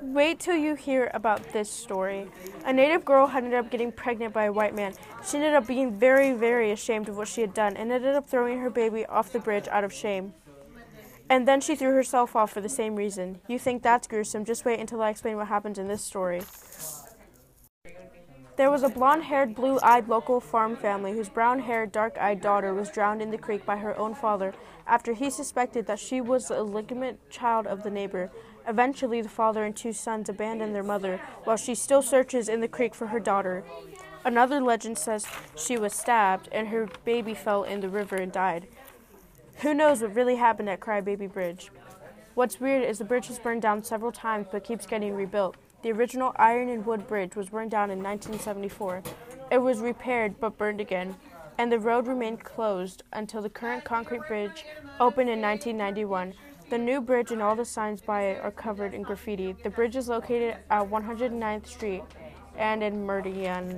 Wait till you hear about this story. A native girl had ended up getting pregnant by a white man. She ended up being very, very ashamed of what she had done and ended up throwing her baby off the bridge out of shame. And then she threw herself off for the same reason. You think that's gruesome? Just wait until I explain what happened in this story. There was a blonde haired, blue eyed local farm family whose brown haired, dark eyed daughter was drowned in the creek by her own father after he suspected that she was the illegitimate child of the neighbor. Eventually, the father and two sons abandoned their mother while she still searches in the creek for her daughter. Another legend says she was stabbed and her baby fell in the river and died. Who knows what really happened at Crybaby Bridge? What's weird is the bridge has burned down several times but keeps getting rebuilt. The original iron and wood bridge was burned down in 1974. It was repaired but burned again, and the road remained closed until the current concrete bridge opened in 1991. The new bridge and all the signs by it are covered in graffiti. The bridge is located at 109th Street and in Meridian.